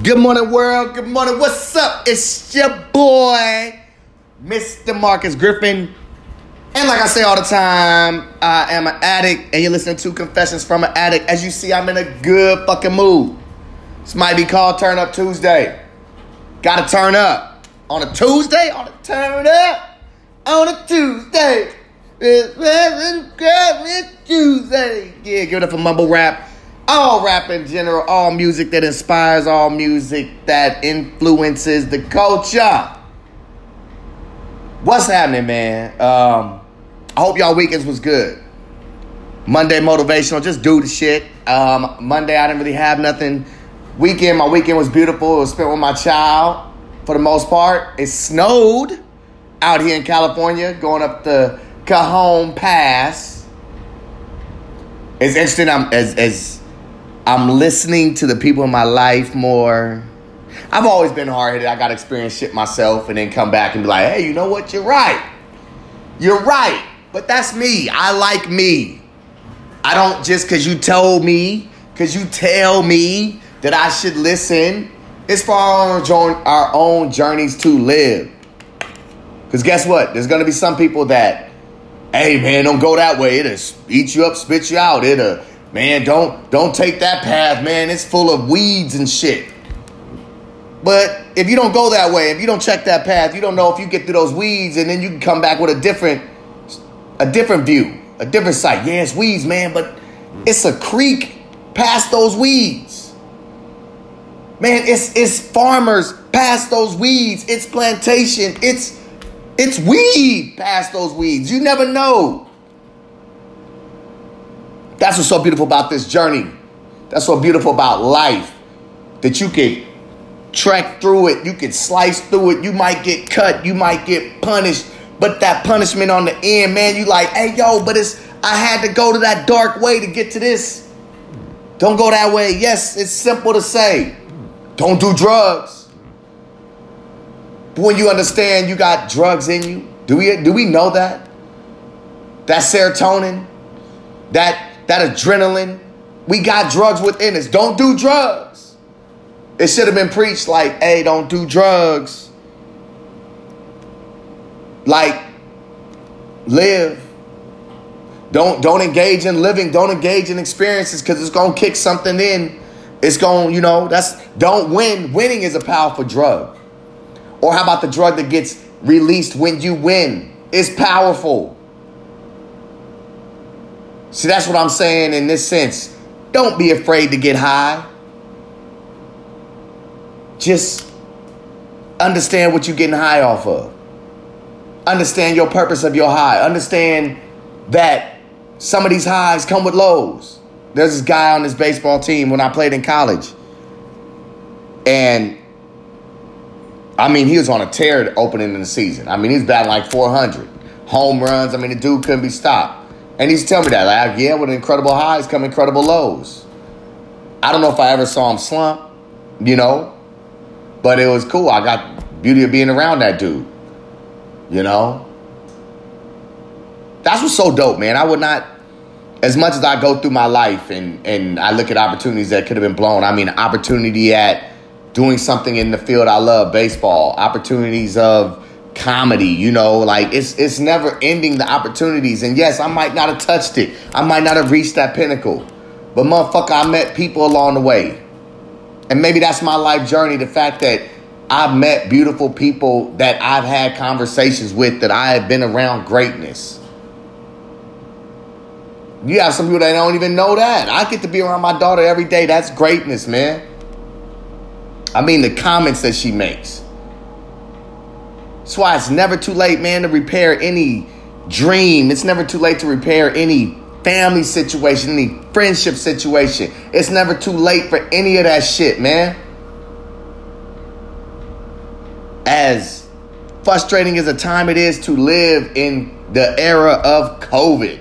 Good morning, world. Good morning. What's up? It's your boy, Mr. Marcus Griffin. And like I say all the time, I am an addict, and you're listening to Confessions from an Addict. As you see, I'm in a good fucking mood. This might be called Turn Up Tuesday. Gotta turn up. On a Tuesday? On a turn up. On a Tuesday. It's Tuesday. Yeah, give it up for mumble rap all rap in general, all music that inspires, all music that influences the culture. What's happening, man? Um, I hope y'all weekends was good. Monday motivational, just do the shit. Um, Monday I didn't really have nothing. Weekend, my weekend was beautiful. It was spent with my child for the most part. It snowed out here in California, going up the Cajon Pass. It's interesting. I'm as as I'm listening to the people in my life more. I've always been hard headed. I got to experience shit myself and then come back and be like, hey, you know what? You're right. You're right. But that's me. I like me. I don't just because you told me, because you tell me that I should listen. It's for our own, our own journeys to live. Because guess what? There's going to be some people that, hey, man, don't go that way. It'll eat you up, spit you out. It'll man, don't don't take that path, man. It's full of weeds and shit. But if you don't go that way, if you don't check that path, you don't know if you get through those weeds and then you can come back with a different a different view, a different sight. Yeah, it's weeds, man, but it's a creek past those weeds. Man, it's it's farmers past those weeds. It's plantation. It's it's weed past those weeds. You never know. That's what's so beautiful about this journey. That's so beautiful about life. That you can trek through it, you can slice through it, you might get cut, you might get punished, but that punishment on the end, man, you like, hey yo, but it's I had to go to that dark way to get to this. Don't go that way. Yes, it's simple to say. Don't do drugs. But when you understand you got drugs in you, do we do we know that? That serotonin, that that adrenaline. We got drugs within us. Don't do drugs. It should have been preached like, hey, don't do drugs. Like, live. Don't don't engage in living. Don't engage in experiences because it's gonna kick something in. It's gonna, you know, that's don't win. Winning is a powerful drug. Or how about the drug that gets released when you win? It's powerful. See, that's what I'm saying in this sense. Don't be afraid to get high. Just understand what you're getting high off of. Understand your purpose of your high. Understand that some of these highs come with lows. There's this guy on this baseball team when I played in college. And I mean, he was on a tear opening in the season. I mean, he's batting like 400 home runs. I mean, the dude couldn't be stopped. And he's telling me that, like, oh, yeah, with incredible highs come incredible lows. I don't know if I ever saw him slump, you know, but it was cool. I got beauty of being around that dude, you know. That's what's so dope, man. I would not, as much as I go through my life and and I look at opportunities that could have been blown. I mean, opportunity at doing something in the field I love, baseball. Opportunities of comedy, you know, like it's it's never ending the opportunities. And yes, I might not have touched it. I might not have reached that pinnacle. But motherfucker, I met people along the way. And maybe that's my life journey, the fact that I've met beautiful people that I've had conversations with that I have been around greatness. You have some people that don't even know that. I get to be around my daughter every day. That's greatness, man. I mean, the comments that she makes that's why it's never too late, man, to repair any dream. It's never too late to repair any family situation, any friendship situation. It's never too late for any of that shit, man. As frustrating as a time it is to live in the era of COVID.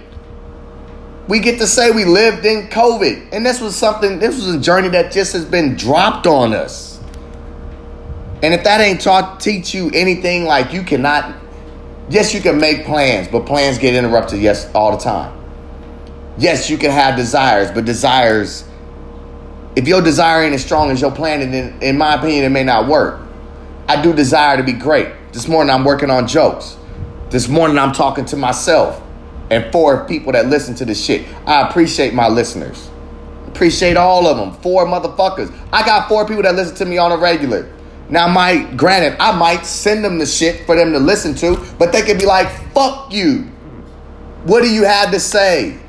We get to say we lived in COVID. And this was something, this was a journey that just has been dropped on us. And if that ain't taught teach you anything, like you cannot. Yes, you can make plans, but plans get interrupted. Yes, all the time. Yes, you can have desires, but desires if your desire ain't as strong as your plan, then in my opinion, it may not work. I do desire to be great. This morning I'm working on jokes. This morning I'm talking to myself and four people that listen to this shit. I appreciate my listeners. Appreciate all of them. Four motherfuckers. I got four people that listen to me on a regular. Now, my granted, I might send them the shit for them to listen to, but they could be like, fuck you. What do you have to say?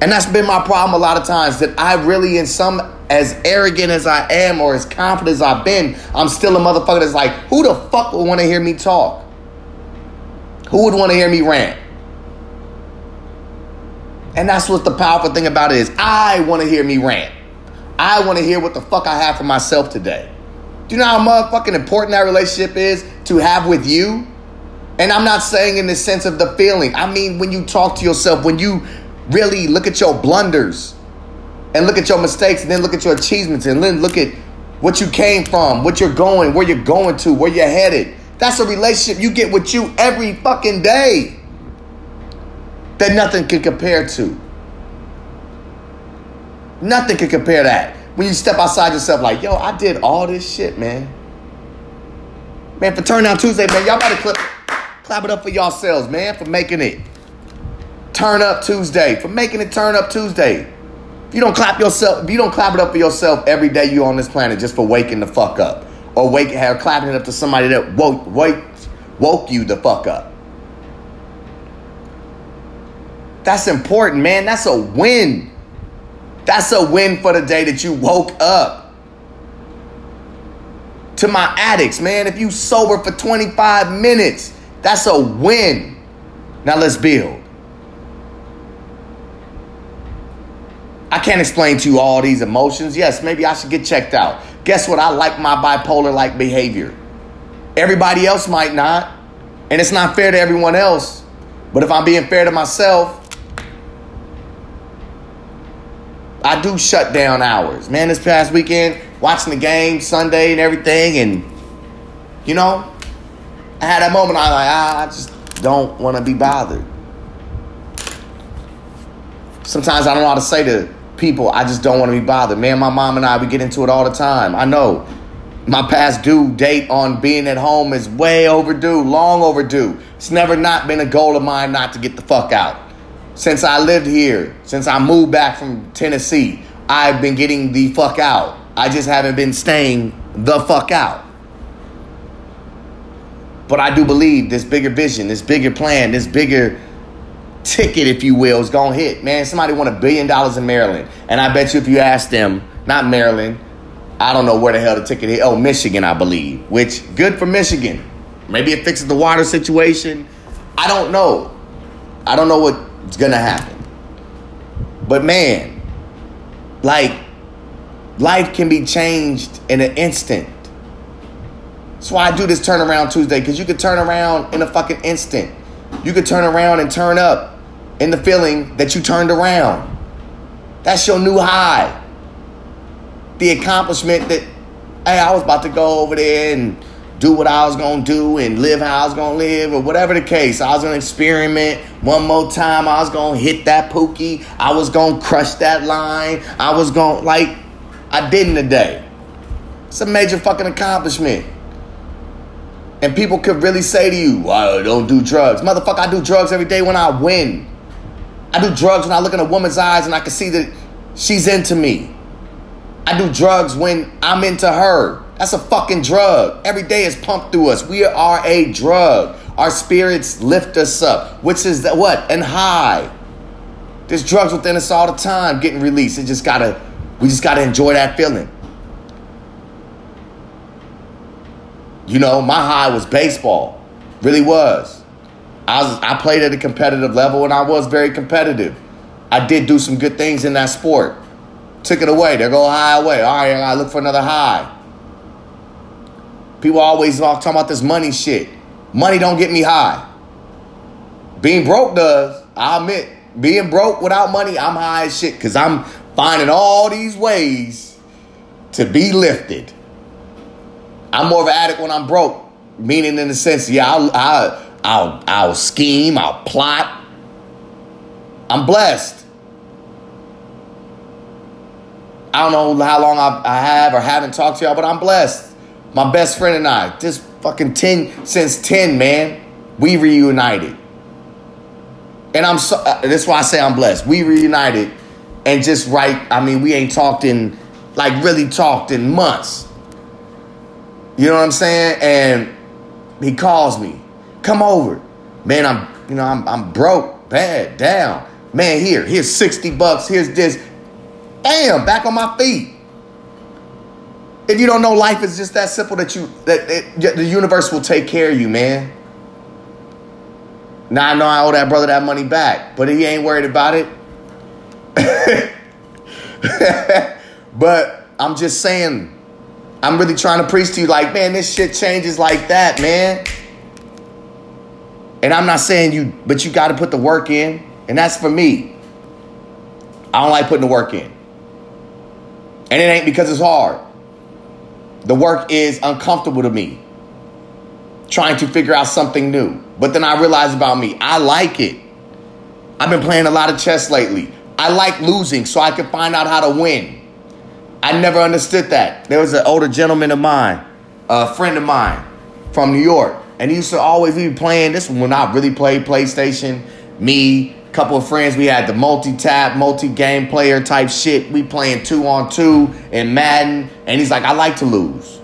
And that's been my problem a lot of times that I really, in some, as arrogant as I am or as confident as I've been, I'm still a motherfucker that's like, who the fuck would want to hear me talk? Who would want to hear me rant? And that's what the powerful thing about it is. I want to hear me rant. I want to hear what the fuck I have for myself today. Do you know how motherfucking important that relationship is to have with you? And I'm not saying in the sense of the feeling. I mean when you talk to yourself, when you really look at your blunders and look at your mistakes and then look at your achievements and then look at what you came from, what you're going, where you're going to, where you're headed. That's a relationship you get with you every fucking day that nothing can compare to. Nothing can compare that. When you step outside yourself, like, yo, I did all this shit, man. Man, for Turn Down Tuesday, man, y'all better clap, clap it up for yourselves, man, for making it. Turn Up Tuesday, for making it Turn Up Tuesday. If you don't clap yourself, if you don't clap it up for yourself every day you on this planet just for waking the fuck up, or wake, have clapping it up to somebody that woke, woke, woke you the fuck up. That's important, man. That's a win. That's a win for the day that you woke up. To my addicts, man, if you sober for 25 minutes, that's a win. Now let's build. I can't explain to you all these emotions. Yes, maybe I should get checked out. Guess what? I like my bipolar like behavior. Everybody else might not. And it's not fair to everyone else. But if I'm being fair to myself, I do shut down hours. Man, this past weekend, watching the game Sunday and everything, and you know, I had that moment. I like, ah, I just don't want to be bothered. Sometimes I don't know how to say to people, I just don't want to be bothered. Man, my mom and I, we get into it all the time. I know my past due date on being at home is way overdue, long overdue. It's never not been a goal of mine not to get the fuck out since I lived here, since I moved back from Tennessee, I've been getting the fuck out. I just haven't been staying the fuck out. But I do believe this bigger vision, this bigger plan, this bigger ticket, if you will, is gonna hit. Man, somebody won a billion dollars in Maryland. And I bet you if you ask them, not Maryland, I don't know where the hell the ticket hit. Oh, Michigan, I believe. Which good for Michigan. Maybe it fixes the water situation. I don't know. I don't know what it's gonna happen. But man, like life can be changed in an instant. That's why I do this turnaround Tuesday, because you could turn around in a fucking instant. You could turn around and turn up in the feeling that you turned around. That's your new high. The accomplishment that, hey, I was about to go over there and do what I was gonna do and live how I was gonna live, or whatever the case. I was gonna experiment one more time. I was gonna hit that pookie. I was gonna crush that line. I was gonna like I didn't today. It's a major fucking accomplishment. And people could really say to you, well, don't do drugs. Motherfucker, I do drugs every day when I win. I do drugs when I look in a woman's eyes and I can see that she's into me. I do drugs when I'm into her. That's a fucking drug. Every day is pumped through us. We are a drug. Our spirits lift us up, which is the, what? And high. There's drugs within us all the time getting released. It just gotta, we just gotta enjoy that feeling. You know, my high was baseball. Really was. I was I played at a competitive level and I was very competitive. I did do some good things in that sport. Took it away. There go high away. All right, I look for another high. People always talk about this money shit. Money don't get me high. Being broke does. I admit, being broke without money, I'm high as shit because I'm finding all these ways to be lifted. I'm more of an addict when I'm broke, meaning in the sense, yeah, I'll, I'll, I'll, I'll scheme, I'll plot. I'm blessed. I don't know how long I, I have or haven't talked to y'all, but I'm blessed. My best friend and I, just fucking 10, since 10, man, we reunited. And I'm so, uh, that's why I say I'm blessed. We reunited and just right, I mean, we ain't talked in, like really talked in months. You know what I'm saying? And he calls me, come over. Man, I'm, you know, I'm, I'm broke, bad, down. Man, here, here's 60 bucks, here's this. Bam, back on my feet. If you don't know, life is just that simple that you that the universe will take care of you, man. Now I know I owe that brother that money back, but he ain't worried about it. but I'm just saying, I'm really trying to preach to you, like, man, this shit changes like that, man. And I'm not saying you, but you got to put the work in, and that's for me. I don't like putting the work in. And it ain't because it's hard. The work is uncomfortable to me. Trying to figure out something new. But then I realize about me, I like it. I've been playing a lot of chess lately. I like losing so I can find out how to win. I never understood that. There was an older gentleman of mine, a friend of mine from New York, and he used to always be playing this when I really played PlayStation. Me, couple of friends. We had the multi-tap, multi-game player type shit. We playing two on two in Madden. And he's like, I like to lose.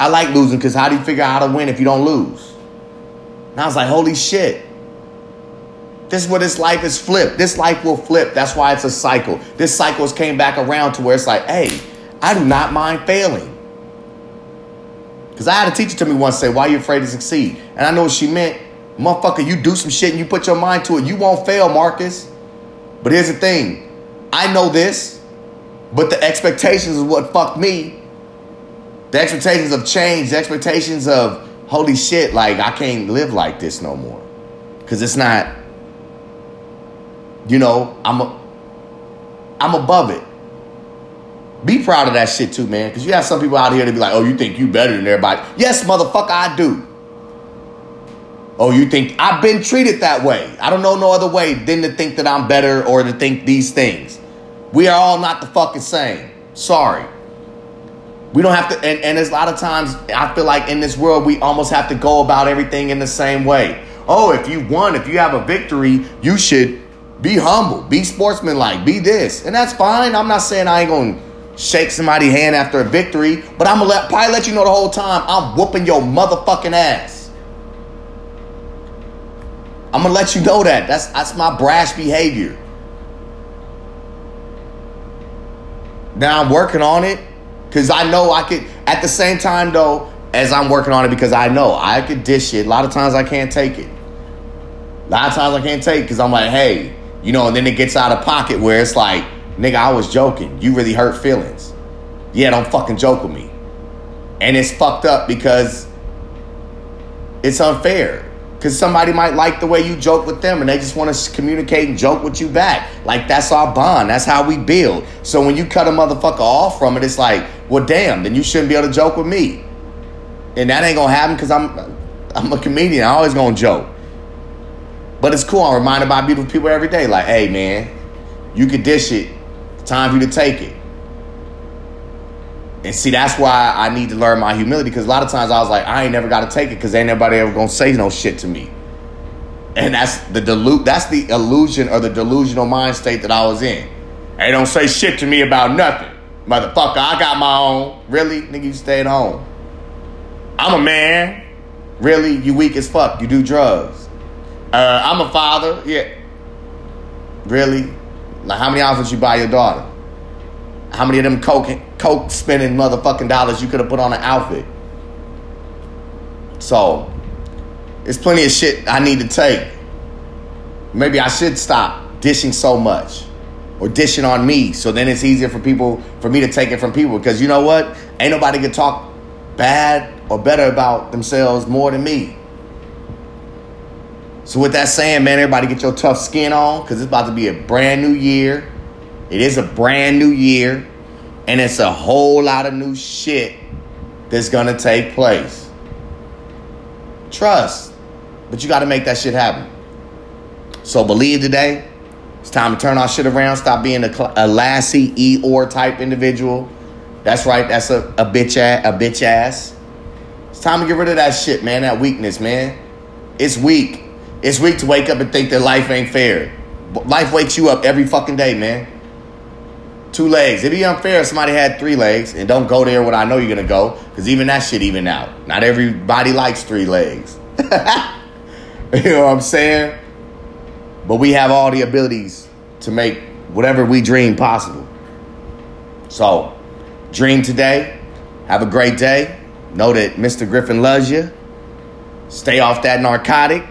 I like losing because how do you figure out how to win if you don't lose? And I was like, holy shit. This is what this life is flipped. This life will flip. That's why it's a cycle. This cycle has came back around to where it's like, hey, I do not mind failing. Because I had a teacher tell me once say, why are you afraid to succeed? And I know what she meant Motherfucker, you do some shit and you put your mind to it, you won't fail, Marcus. But here's the thing I know this, but the expectations is what fucked me. The expectations of change, the expectations of holy shit, like I can't live like this no more. Cause it's not, you know, I'm a, I'm above it. Be proud of that shit too, man. Cause you have some people out here to be like, oh, you think you better than everybody. Yes, motherfucker, I do. Oh, you think I've been treated that way? I don't know no other way than to think that I'm better or to think these things. We are all not the fucking same. Sorry. We don't have to, and, and there's a lot of times I feel like in this world we almost have to go about everything in the same way. Oh, if you won, if you have a victory, you should be humble, be sportsmanlike, be this. And that's fine. I'm not saying I ain't gonna shake somebody's hand after a victory, but I'm gonna let, probably let you know the whole time I'm whooping your motherfucking ass. I'm gonna let you know that. That's that's my brash behavior. Now I'm working on it because I know I could. At the same time, though, as I'm working on it, because I know I could dish it. A lot of times I can't take it. A lot of times I can't take because I'm like, hey, you know, and then it gets out of pocket where it's like, nigga, I was joking. You really hurt feelings. Yeah, don't fucking joke with me. And it's fucked up because it's unfair because somebody might like the way you joke with them and they just want to communicate and joke with you back. Like that's our bond. That's how we build. So when you cut a motherfucker off from it, it's like, well, damn, then you shouldn't be able to joke with me. And that ain't gonna happen because I'm I'm a comedian. I always gonna joke. But it's cool. I'm reminded by beautiful people every day. Like, hey man, you could dish it. time for you to take it. And see, that's why I need to learn my humility because a lot of times I was like, I ain't never got to take it because ain't nobody ever gonna say no shit to me. And that's the delu- that's the illusion or the delusional mind state that I was in. They don't say shit to me about nothing. Motherfucker, I got my own. Really? Nigga, you stay at home. I'm a man. Really? You weak as fuck. You do drugs. Uh, I'm a father. Yeah. Really? Like, how many outfits you buy your daughter? How many of them coke coke spending motherfucking dollars you could have put on an outfit? So, there's plenty of shit I need to take. Maybe I should stop dishing so much or dishing on me so then it's easier for people for me to take it from people because you know what? Ain't nobody can talk bad or better about themselves more than me. So with that saying, man, everybody get your tough skin on because it's about to be a brand new year. It is a brand new year, and it's a whole lot of new shit that's gonna take place. Trust, but you gotta make that shit happen. So believe today, It's time to turn our shit around. Stop being a, cl- a Lassie Eeyore type individual. That's right. That's a, a bitch ass. A bitch ass. It's time to get rid of that shit, man. That weakness, man. It's weak. It's weak to wake up and think that life ain't fair. Life wakes you up every fucking day, man. Two legs. It'd be unfair if somebody had three legs and don't go there when I know you're gonna go, because even that shit even out. Not everybody likes three legs. you know what I'm saying? But we have all the abilities to make whatever we dream possible. So, dream today. Have a great day. Know that Mr. Griffin loves you. Stay off that narcotic.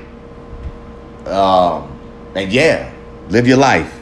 Um, and yeah, live your life.